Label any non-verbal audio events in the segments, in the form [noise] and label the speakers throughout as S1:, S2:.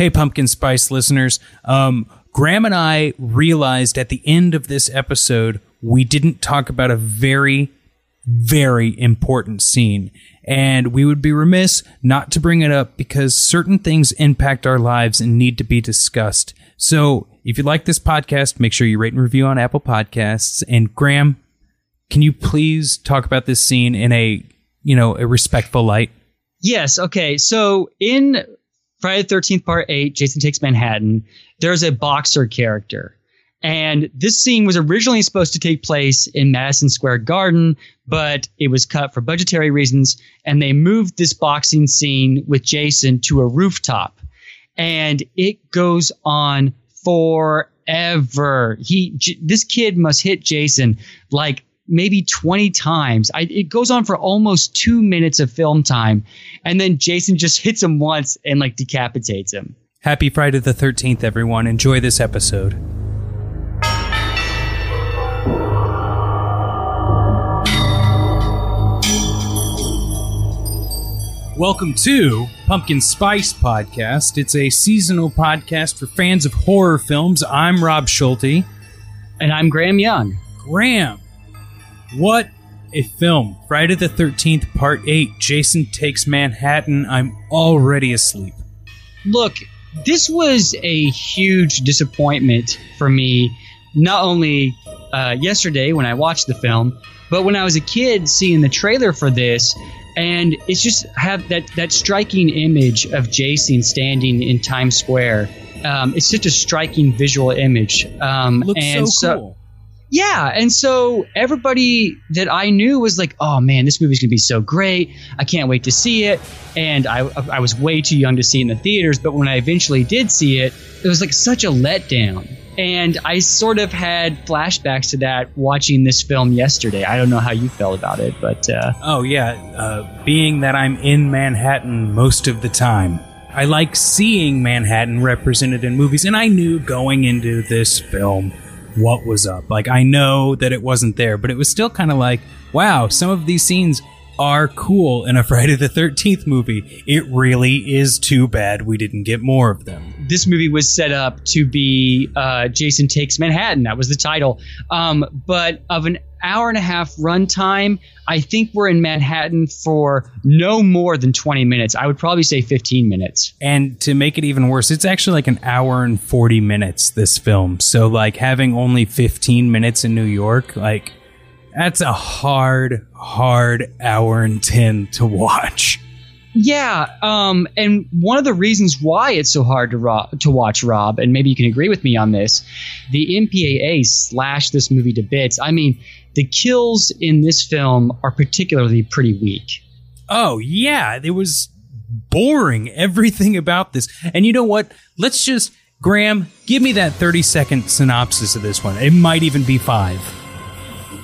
S1: Hey, pumpkin spice listeners. Um, Graham and I realized at the end of this episode we didn't talk about a very, very important scene. And we would be remiss not to bring it up because certain things impact our lives and need to be discussed. So if you like this podcast, make sure you rate and review on Apple Podcasts. And Graham, can you please talk about this scene in a, you know, a respectful light?
S2: Yes. Okay. So in Friday the 13th, part eight, Jason Takes Manhattan, there's a boxer character. And this scene was originally supposed to take place in Madison Square Garden, but it was cut for budgetary reasons. And they moved this boxing scene with Jason to a rooftop. And it goes on forever. He, j- this kid must hit Jason like maybe 20 times. I, it goes on for almost two minutes of film time. And then Jason just [laughs] hits him once and like decapitates him.
S1: Happy Friday the 13th, everyone. Enjoy this episode. Welcome to Pumpkin Spice Podcast. It's a seasonal podcast for fans of horror films. I'm Rob Schulte.
S2: And I'm Graham Young.
S1: Graham, what a film. Friday the 13th, Part 8. Jason Takes Manhattan. I'm already asleep.
S2: Look, this was a huge disappointment for me, not only uh, yesterday when I watched the film, but when I was a kid seeing the trailer for this. And it's just have that, that striking image of Jason standing in Times Square. Um, it's such a striking visual image. Um,
S1: Looks
S2: and
S1: so cool.
S2: Yeah, and so everybody that I knew was like, "Oh man, this movie's gonna be so great! I can't wait to see it." And I, I was way too young to see it in the theaters, but when I eventually did see it, it was like such a letdown. And I sort of had flashbacks to that watching this film yesterday. I don't know how you felt about it, but uh,
S1: Oh, yeah. Uh, being that I'm in Manhattan most of the time, I like seeing Manhattan represented in movies, and I knew going into this film what was up. Like, I know that it wasn't there, but it was still kind of like, wow, some of these scenes are cool in a [laughs] Friday the 13th movie. It really is too bad we didn't get more of them.
S2: this movie was set up to be uh, Jason Takes Manhattan. That was the title. Um, but of an hour and a half runtime, I think we're in Manhattan for no more than 20 minutes. I would probably say 15 minutes.
S1: And to make it even worse, it's actually like an hour and 40 minutes, this film. So, like, having only 15 minutes in New York, like, that's a hard, hard hour and 10 to watch.
S2: Yeah, um, and one of the reasons why it's so hard to ro- to watch, Rob, and maybe you can agree with me on this, the MPAA slashed this movie to bits. I mean, the kills in this film are particularly pretty weak.
S1: Oh, yeah, it was boring, everything about this. And you know what? Let's just, Graham, give me that 30 second synopsis of this one. It might even be five.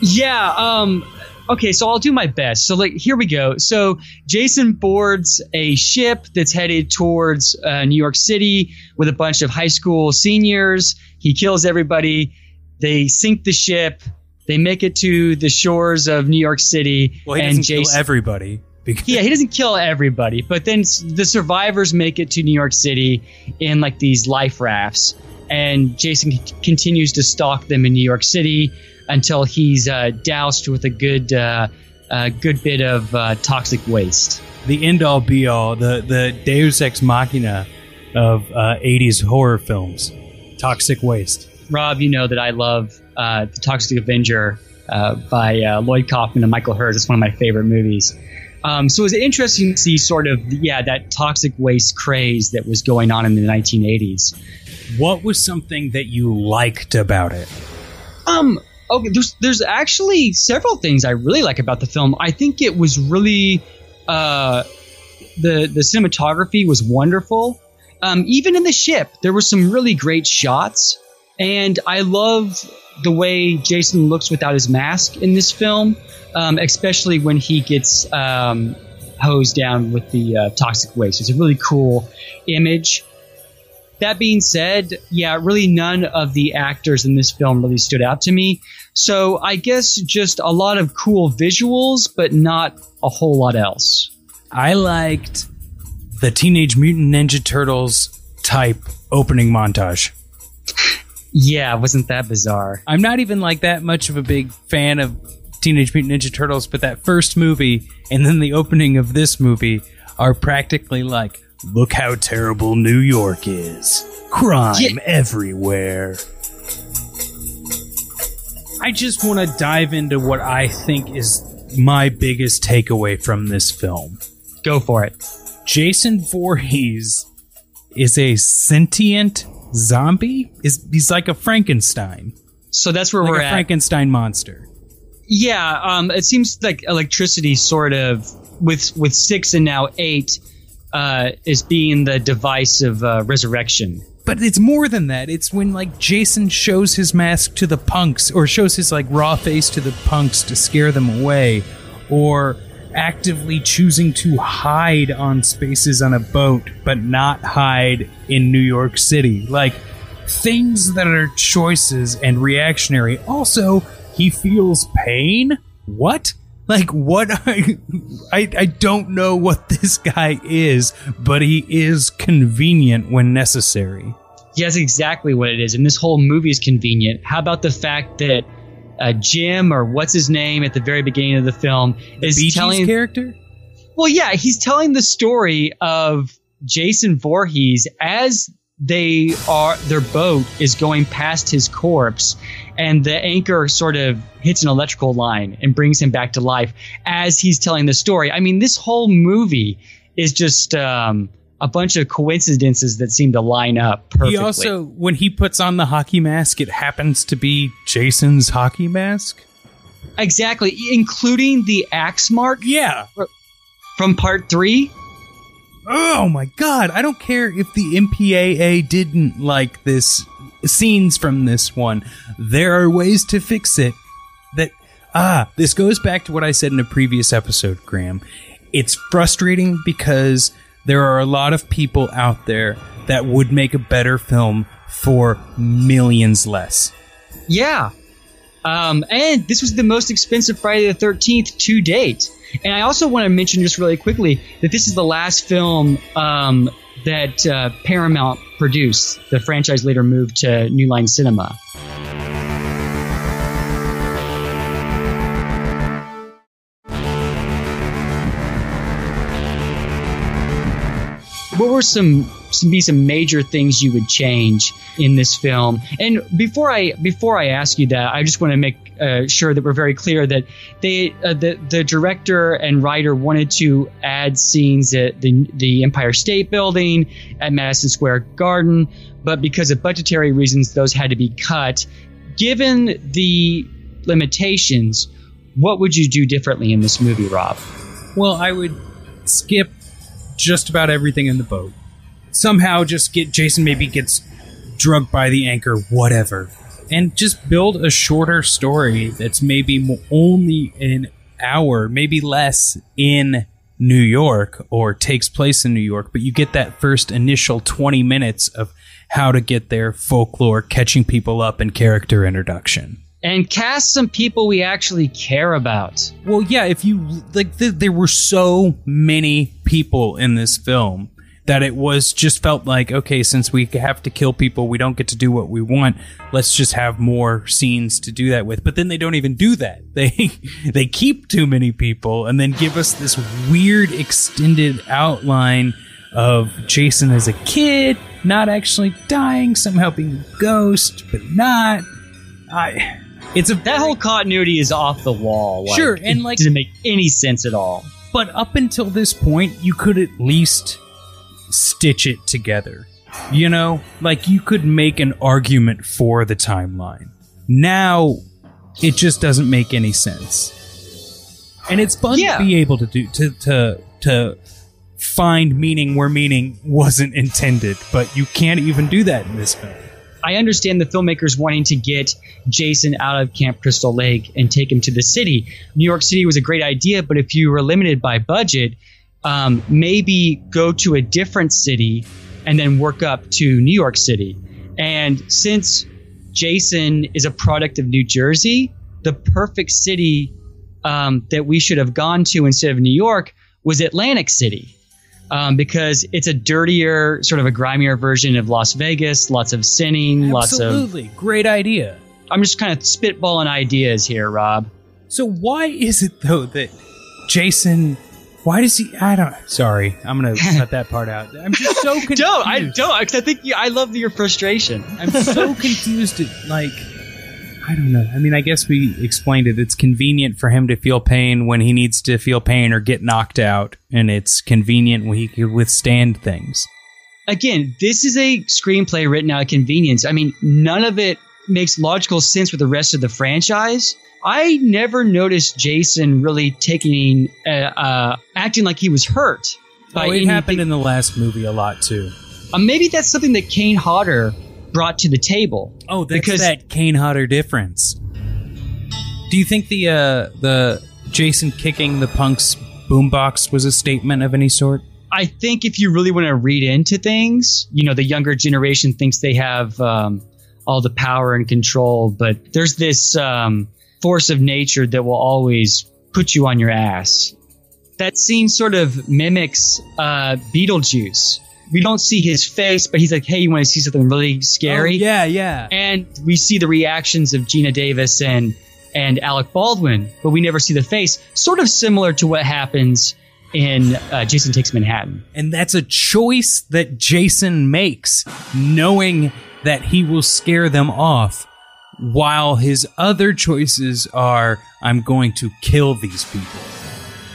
S2: Yeah. Um. Okay, so I'll do my best. So, like, here we go. So, Jason boards a ship that's headed towards uh, New York City with a bunch of high school seniors. He kills everybody. They sink the ship. They make it to the shores of New York City.
S1: Well, he
S2: and
S1: doesn't
S2: Jason,
S1: kill everybody. Because
S2: yeah, he doesn't kill everybody, but then the survivors make it to New York City in like these life rafts, and Jason c- continues to stalk them in New York City until he's uh, doused with a good, uh, uh, good bit of uh, toxic waste.
S1: the end all be all, the the Deus ex machina of uh, '80s horror films, Toxic Waste.
S2: Rob, you know that I love uh, the Toxic Avenger uh, by uh, Lloyd Kaufman and Michael Herz. It's one of my favorite movies. Um, so it was interesting to see sort of yeah that toxic waste craze that was going on in the 1980s.
S1: What was something that you liked about it?
S2: Um. Okay. There's there's actually several things I really like about the film. I think it was really, uh, the the cinematography was wonderful. Um, even in the ship, there were some really great shots, and I love the way Jason looks without his mask in this film, um, especially when he gets um, hosed down with the uh, toxic waste. It's a really cool image. That being said, yeah, really none of the actors in this film really stood out to me. So I guess just a lot of cool visuals, but not a whole lot else.
S1: I liked the Teenage Mutant Ninja Turtles type opening montage.
S2: Yeah, wasn't that bizarre?
S1: I'm not even like that much of a big fan of Teenage Mutant Ninja Turtles, but that first movie and then the opening of this movie are practically like, look how terrible New York is. Crime
S2: Yeah.
S1: everywhere. I just want to dive into what I think is my biggest takeaway from this film.
S2: Go for it.
S1: Jason Voorhees is a sentient zombie. Is he's like a Frankenstein,
S2: So that's where
S1: like
S2: we're
S1: a
S2: at.
S1: Frankenstein monster.
S2: Yeah, um, it seems like electricity sort of with with six and now eight uh, is being the device of uh, resurrection.
S1: But it's more than that. It's when like Jason shows his mask to the punks or shows his like raw face to the punks to scare them away or actively choosing to hide on spaces on a boat but not hide in New York City. Like things that are choices and reactionary. Also, he feels pain? What? Like what [laughs] I, I I don't know what [laughs] this guy is, but he is convenient when necessary.
S2: Yeah, that's exactly what it is. And this whole movie is convenient. How about the fact that uh, Jim or what's his name at the very beginning of the film is
S1: Gees
S2: telling
S1: character?
S2: Well, yeah, he's telling the story of Jason Voorhees as they are their boat is going past his corpse and the anchor sort of hits an electrical line and brings him back to life as he's telling the story. I mean, this whole movie is just um, a bunch of coincidences that seem to line up perfectly.
S1: He also when he puts on the hockey mask, it happens to be Jason's hockey mask.
S2: exactly, including the axe mark
S1: Yeah.
S2: from part three.
S1: Oh my god, I don't care if the MPAA didn't like this scenes from this one. There are ways to fix it. That ah, this goes back to what I said in a previous episode, Graham. It's frustrating because there are a lot of people out there that would make a better film for millions less.
S2: Yeah. Um, and this was the most expensive Friday the 13th to date. And I also want to mention just really quickly that this is the last film um, that uh, Paramount produced. The franchise later moved to New Line Cinema. what were some some be some major things you would change in this film? And before I before I ask you that, I just want to make uh, sure that we're very clear that they uh, the the director and writer wanted to add scenes at the the Empire State Building at Madison Square Garden, but because of budgetary reasons, those had to be cut. Given the limitations, what would you do differently in this movie, Rob?
S1: Well, I would skip just about everything in the boat. Somehow just get Jason maybe gets drugged by the anchor, whatever. And just build a shorter story that's maybe only an hour, maybe less in New York or takes place in New York, but you get that first initial 20 minutes of how to get there, folklore, catching people up, and character introduction.
S2: And cast some people we actually care about.
S1: Well, yeah, if you like, th- there were so many people in this film that it was just felt like okay, since we have to kill people, we don't get to do what we want. Let's just have more scenes to do that with. But then they don't even do that. [laughs] They they keep too many people and then give us this weird extended outline of Jason as a kid, not actually dying, somehow being a ghost, but not. I. It's a
S2: That whole continuity is off the wall. Like,
S1: Sure, and
S2: it
S1: like-
S2: doesn't make any sense at all.
S1: But up until this point, you could at least stitch it together. You know, like you could make an argument for the timeline. Now, it just doesn't make any sense. And it's fun
S2: Yeah.
S1: to be able to do to to to find meaning where meaning wasn't intended, but you can't even do that in this film.
S2: I understand the filmmakers wanting to get Jason out of Camp Crystal Lake and take him to the city. New York City was a great idea, but if you were limited by budget, um, maybe go to a different city and then work up to New York City. And since Jason is a product of New Jersey, the perfect city um, that we should have gone to instead of New York was Atlantic City. um, because it's a dirtier, sort of a grimier version of Las Vegas. Lots of sinning, lots of.
S1: Absolutely. Great idea.
S2: I'm just kind of spitballing ideas here, Rob.
S1: So why is it though that Jason? Why does he? I don't. Sorry, I'm gonna [laughs] cut that part out. I'm just so [laughs] confused.
S2: Don't I don't because I think you, I love your frustration.
S1: I'm so [laughs] confused. At, like, I don't know. I mean, I guess we explained it. It's convenient for him to feel pain when he needs to feel pain or get knocked out, and it's convenient when he can withstand things.
S2: Again, this is a screenplay written out of convenience. I mean, none of it makes logical sense with the rest of the franchise. I never noticed Jason really taking, uh, uh, acting like he was hurt.
S1: Oh, it happened in the last movie a lot too.
S2: Uh, maybe that's something that Kane Hodder brought to the table.
S1: Oh, that's
S2: Because-
S1: that Kane Hodder difference. Do you think the uh, the Jason kicking the punk's boombox was a statement of any sort?
S2: I think if you really want to read into things, you know, the younger generation thinks they have um, all the power and control, but there's this um, force of nature that will always put you on your ass. That scene sort of mimics uh, Beetlejuice. We don't see his face, but he's like, "Hey, you want to see something really scary?"
S1: Oh, yeah, yeah.
S2: and we see the reactions of Geena Davis and and Alec Baldwin, but we never see the face. Sort of similar to what happens in uh, Jason Takes Manhattan.
S1: And that's a choice that Jason makes, knowing that he will scare them off, while his other choices are, I'm going to kill these people.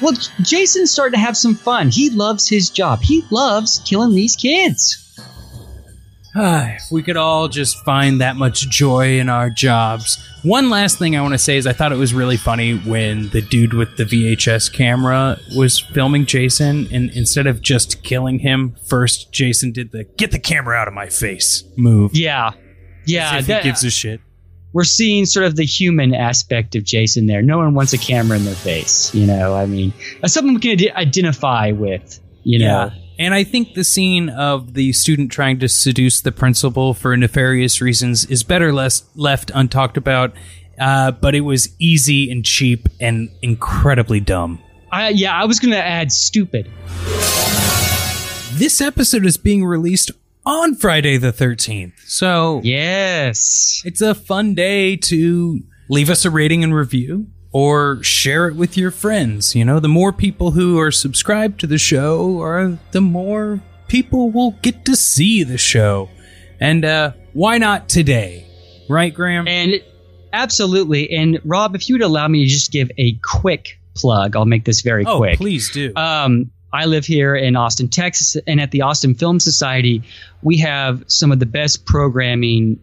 S2: Well, Jason's starting to have some fun. He loves his job. He loves killing these kids.
S1: If [sighs] we could all just find that much joy in our jobs. One last thing I want to say is I thought it was really funny when the dude with the VHS camera was filming Jason, and instead of just killing him, first Jason did the "get the camera out of my face" move.
S2: Yeah, yeah.
S1: As if he
S2: that-
S1: gives a shit.
S2: we're seeing sort of the human aspect of Jason there. No one wants a camera in their face. You know, I mean, that's something we can ide- identify with. You know,
S1: And I think the scene of the student trying to seduce the principal for nefarious reasons is better less left untalked about. Uh, but it was easy and cheap and incredibly dumb.
S2: I, yeah. I was gonna add stupid.
S1: This episode is being released on Friday the 13th. So
S2: Yes.
S1: it's a fun day to leave us a rating and review or share it with your friends. You know, the more people who are subscribed to the show, are the more people will get to see the show. And uh, why not today? Right, Graham?
S2: And absolutely. And Rob, if you would allow me to just give a quick plug, I'll make this very quick.
S1: oh,
S2: quick.
S1: please do.
S2: Um, I live here in Austin, Texas, and at the Austin Film Society, we have some of the best programming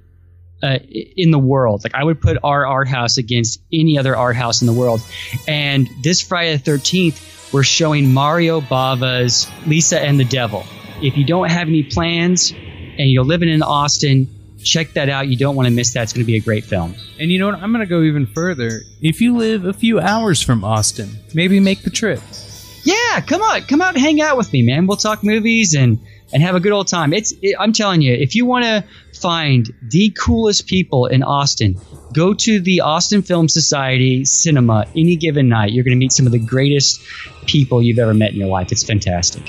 S2: uh, in the world. Like I would put our art house against any other art house in the world. And this Friday the 13th, we're showing Mario Bava's Lisa and the Devil. If you don't have any plans and you're living in Austin, check that out. You don't want to miss that. It's going to be a great film.
S1: and you know what? I'm going to go even further. If you live a few hours from Austin, maybe make the trip.
S2: Yeah, come on, come out and hang out with me, man. We'll talk movies and and have a good old time. It's it, I'm telling you, if you want to find the coolest people in Austin, go to the Austin Film Society Cinema any given night. You're going to meet some of the greatest people you've ever met in your life. It's fantastic.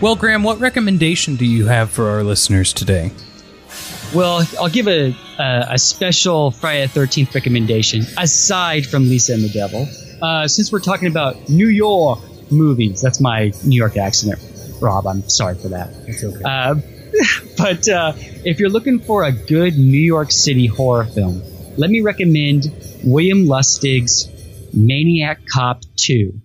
S1: Well, Graham, what recommendation do you have for our listeners today?
S2: Well, I'll give a a, a special Friday the Thirteenth recommendation aside from Lisa and the Devil. Uh, since we're talking about New York movies, that's my New York accent, Rob. I'm sorry for that.
S1: It's okay.
S2: Uh, [laughs] but uh, if you're looking for a good New York City horror film, let me recommend William Lustig's Maniac Cop 2.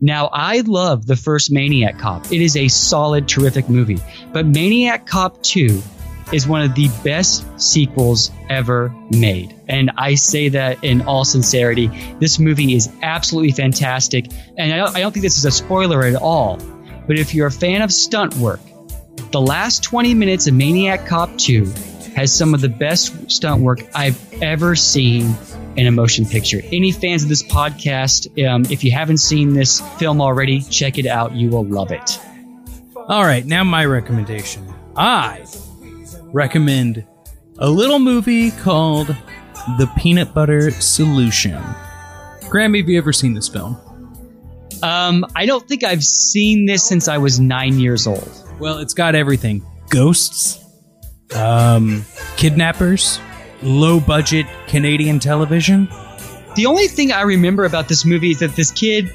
S2: Now, I love the first Maniac Cop. It is a solid, terrific movie. But Maniac Cop 2 is one of the best sequels ever made. And I say that in all sincerity. This movie is absolutely fantastic. And I don't, I don't think this is a spoiler at all. But if you're a fan of stunt work, the last 20 minutes of Maniac Cop 2 has some of the best stunt work I've ever seen in a motion picture. Any fans of this podcast, um, if you haven't seen this film already, check it out. You will love it.
S1: All right, now my recommendation. I recommend a little movie called The Peanut Butter Solution. Graham, have you ever seen this film?
S2: Um, I don't think I've seen this since I was nine years old.
S1: Well, it's got everything ghosts, um, kidnappers, low budget Canadian television.
S2: The only thing I remember about this movie is that this kid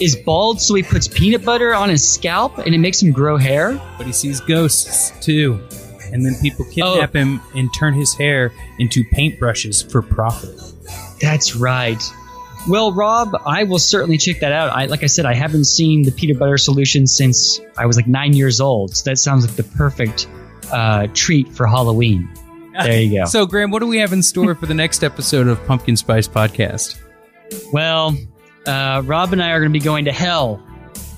S2: is bald, so he puts peanut butter on his scalp and it makes him grow hair.
S1: But he sees ghosts too. And then people kidnap him and turn his hair into paintbrushes for profit.
S2: That's right. Well, Rob, I will certainly check that out. I, like I said, I haven't seen the peanut butter solution since I was like nine years old. So that sounds like the perfect uh, treat for Halloween. There you go. [laughs]
S1: So, Graham, what do we have in store for the next episode of Pumpkin Spice Podcast?
S2: Well, uh, Rob and I are going to be going to hell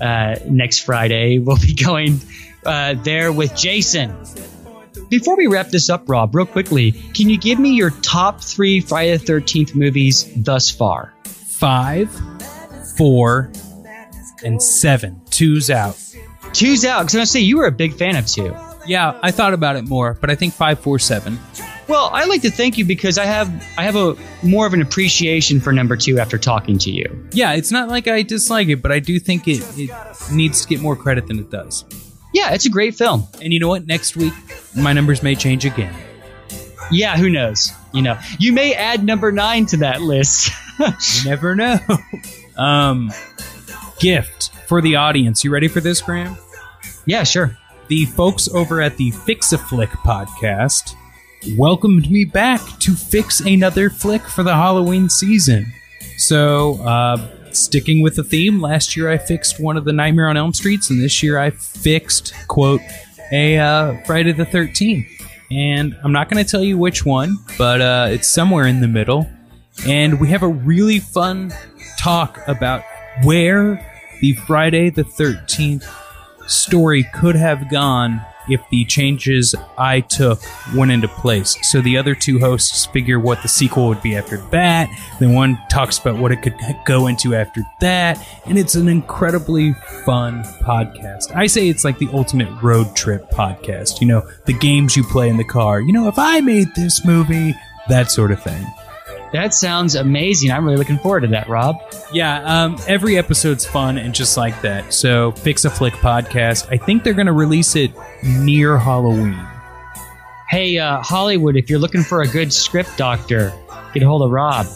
S2: uh, next Friday. [laughs] We'll be going uh, there with Jason. Before we wrap this up, Rob, real quickly, can you give me your top three Friday the 13th movies thus far?
S1: Five, four, and seven. Two's out.
S2: Two's out, because I say you were a big fan of two.
S1: Yeah, I thought about it more, but I think five, four, seven.
S2: Well, I'd like to thank you because I have I have a more of an appreciation for number two after talking to you.
S1: Yeah, it's not like I dislike it, but I do think it, it needs to get more credit than it does.
S2: Yeah, it's a great film.
S1: And you know what? Next week, my numbers may change again.
S2: Yeah, who knows? You know, you may add number nine to that list. [laughs]
S1: you never know. Um, gift for the audience. You ready for this, Graham?
S2: Yeah, sure.
S1: The folks over at the Fix a Flick podcast welcomed me back to fix another flick for the Halloween season. So, uh, sticking with the theme, last year I fixed one of the Nightmare on Elm Streets, and this year I fixed, quote, a uh, Friday the 13th. And I'm not going to tell you which one, but uh, it's somewhere in the middle. And we have a really fun talk about where the Friday the 13th story could have gone if the changes I took went into place. So the other two hosts figure what the sequel would be after that. Then one talks about what it could go into after that. And it's an incredibly fun podcast. I say it's like the ultimate road trip podcast. You know, the games you play in the car. You know, if I made this movie, that sort of thing.
S2: That sounds amazing. I'm really looking forward to that, Rob.
S1: Yeah, um, every episode's fun and just like that. So, Fix a Flick podcast. I think they're going to release it near Halloween.
S2: Hey, uh, Hollywood, if you're looking for a good script doctor, get a hold of Rob.